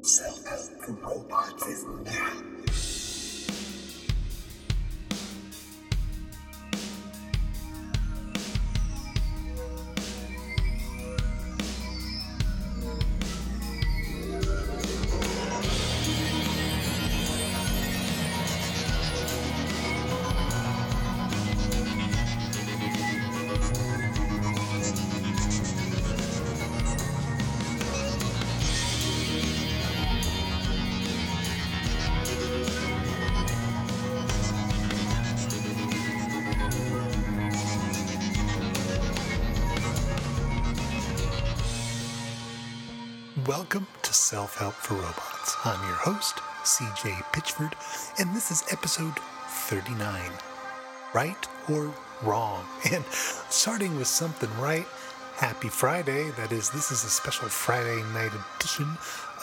Self-help for robots is now. Welcome to Self Help for Robots. I'm your host, CJ Pitchford, and this is episode 39 Right or Wrong? And starting with something right, happy Friday. That is, this is a special Friday night edition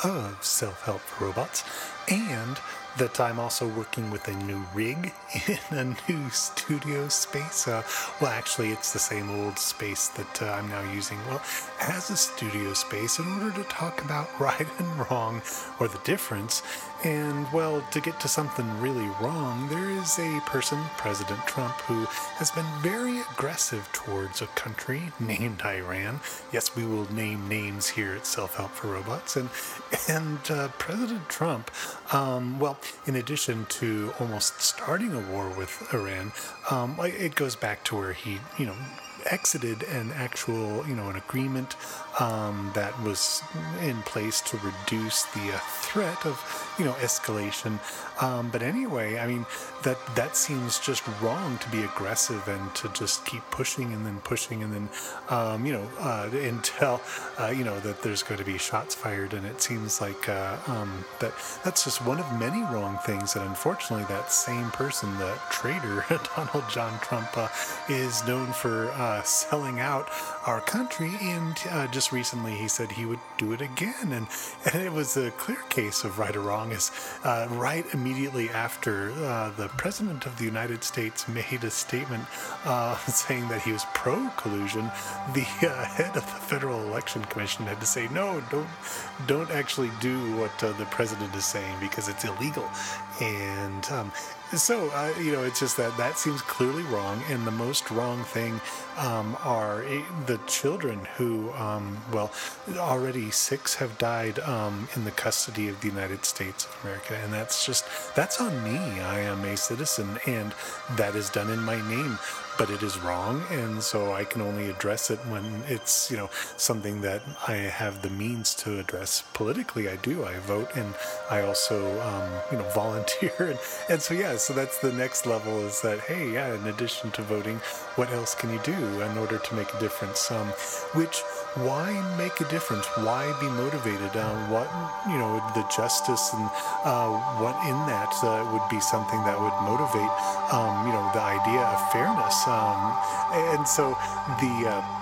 of Self Help for Robots. And that I'm also working with a new rig in a new studio space. Uh, well, actually, it's the same old space that uh, I'm now using. Well, as a studio space, in order to talk about right and wrong or the difference, and well, to get to something really wrong, there is a person, President Trump, who has been very aggressive towards a country named Iran. Yes, we will name names here at Self Help for Robots. And and uh, President Trump, um, well, in addition to almost starting a war with Iran, um, it goes back to where he, you know, exited an actual, you know, an agreement um, that was in place to reduce the uh, threat of, you know, escalation. Um, but anyway, I mean, that that seems just wrong to be aggressive and to just keep pushing and then pushing and then, um, you know, uh, until, uh, you know, that there's going to be shots fired. And it seems like uh, um, that that's just one of many wrong things that unfortunately that same person, the traitor, Donald John Trump, uh, is known for uh, selling out our country. And uh, recently he said he would do it again. And, and it was a clear case of right or wrong, is uh, right immediately after uh, the President of the United States made a statement uh, saying that he was pro collusion, the uh, head of the Federal Election Commission had to say, no, don't, don't actually do what uh, the president is saying because it's illegal. And um, so, uh, you know, it's just that that seems clearly wrong. And the most wrong thing um, are eh, the children who, um, well, already six have died um, in the custody of the United States of America. And that's just, that's on me. I am a citizen, and that is done in my name but it is wrong, and so I can only address it when it's you know something that I have the means to address politically. I do. I vote, and I also um, you know volunteer, and, and so yeah. So that's the next level is that hey, yeah. In addition to voting, what else can you do in order to make a difference? Um, which why make a difference? Why be motivated? Uh, what you know the justice and uh, what in that uh, would be something that would motivate um, um, and so the uh,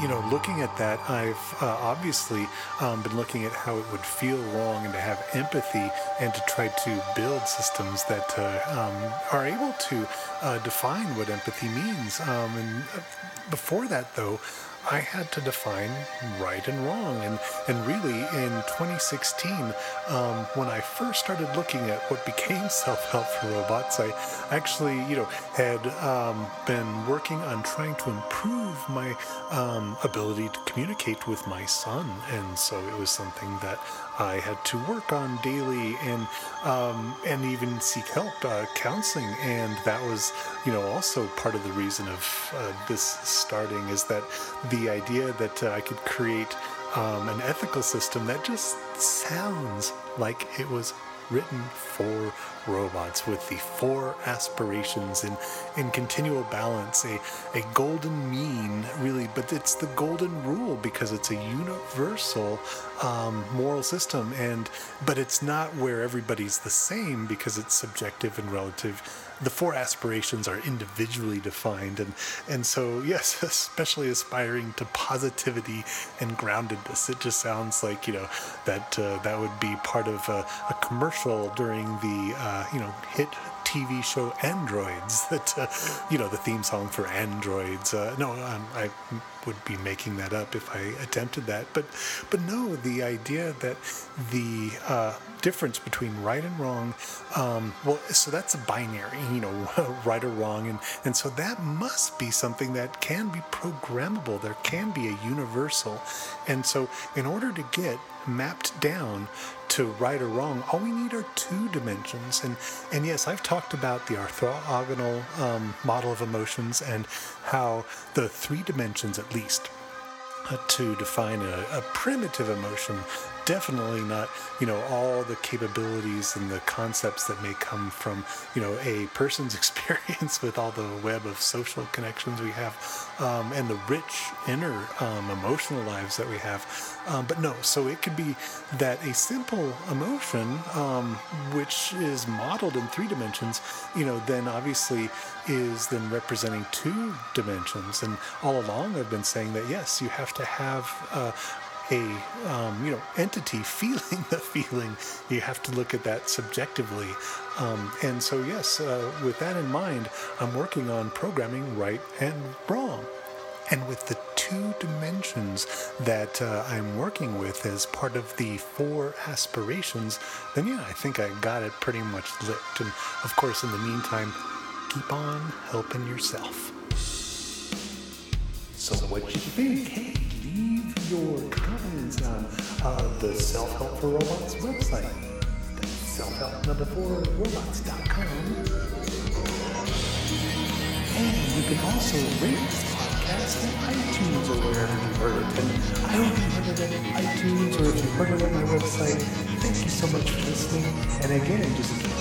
you know, looking at that, I've uh, obviously um, been looking at how it would feel wrong and to have empathy and to try to build systems that uh, um, are able to uh, define what empathy means. Um, and uh, before that, though, I had to define right and wrong. And, and really, in 2016, um, when I first started looking at what became self help for robots, I actually, you know, had um, been working on trying to improve my um, ability to communicate with my son. And so it was something that I had to work on daily and um, and even seek help, uh, counseling, and that was you know also part of the reason of uh, this starting is that the idea that uh, I could create um, an ethical system that just sounds like it was written for robots with the four aspirations in, in continual balance, a, a golden mean, really, but it's the golden rule because it's a universal um, moral system, and but it's not where everybody's the same because it's subjective and relative. The four aspirations are individually defined, and and so yes, especially aspiring to positivity and groundedness. It just sounds like you know that uh, that would be part of a, a commercial during the uh, you know hit TV show Androids. That uh, you know the theme song for Androids. Uh, no, um, I would be making that up if I attempted that. But but no, the idea that the uh, difference between right and wrong, um, well, so that's a binary, you know, right or wrong, and and so that must be something that can be programmable. There can be a universal, and so in order to get mapped down to right or wrong, all we need are two dimensions. And and yes, I've talked about the orthogonal um, model of emotions and how the three dimensions, at least, uh, to define a, a primitive emotion definitely not, you know, all the capabilities and the concepts that may come from, you know, a person's experience with all the web of social connections we have um, and the rich inner um, emotional lives that we have. Um, but no, so it could be that a simple emotion, um, which is modeled in three dimensions, you know, then obviously is then representing two dimensions. And all along, I've been saying that yes, you have to have uh, a um, you know entity feeling the feeling. You have to look at that subjectively. Um, and so yes, uh, with that in mind, I'm working on programming right and wrong. And with the two dimensions that uh, I'm working with as part of the four aspirations, then yeah, I think I got it pretty much licked. And of course, in the meantime, keep on helping yourself. So, what you think? Your comments on uh, the Self Help for Robots website. That's self-help number four robots.com. And you can also rate this podcast on iTunes or wherever you heard it. And I hope you heard it on iTunes or if you heard it at my website. Thank you so much for listening. And again, just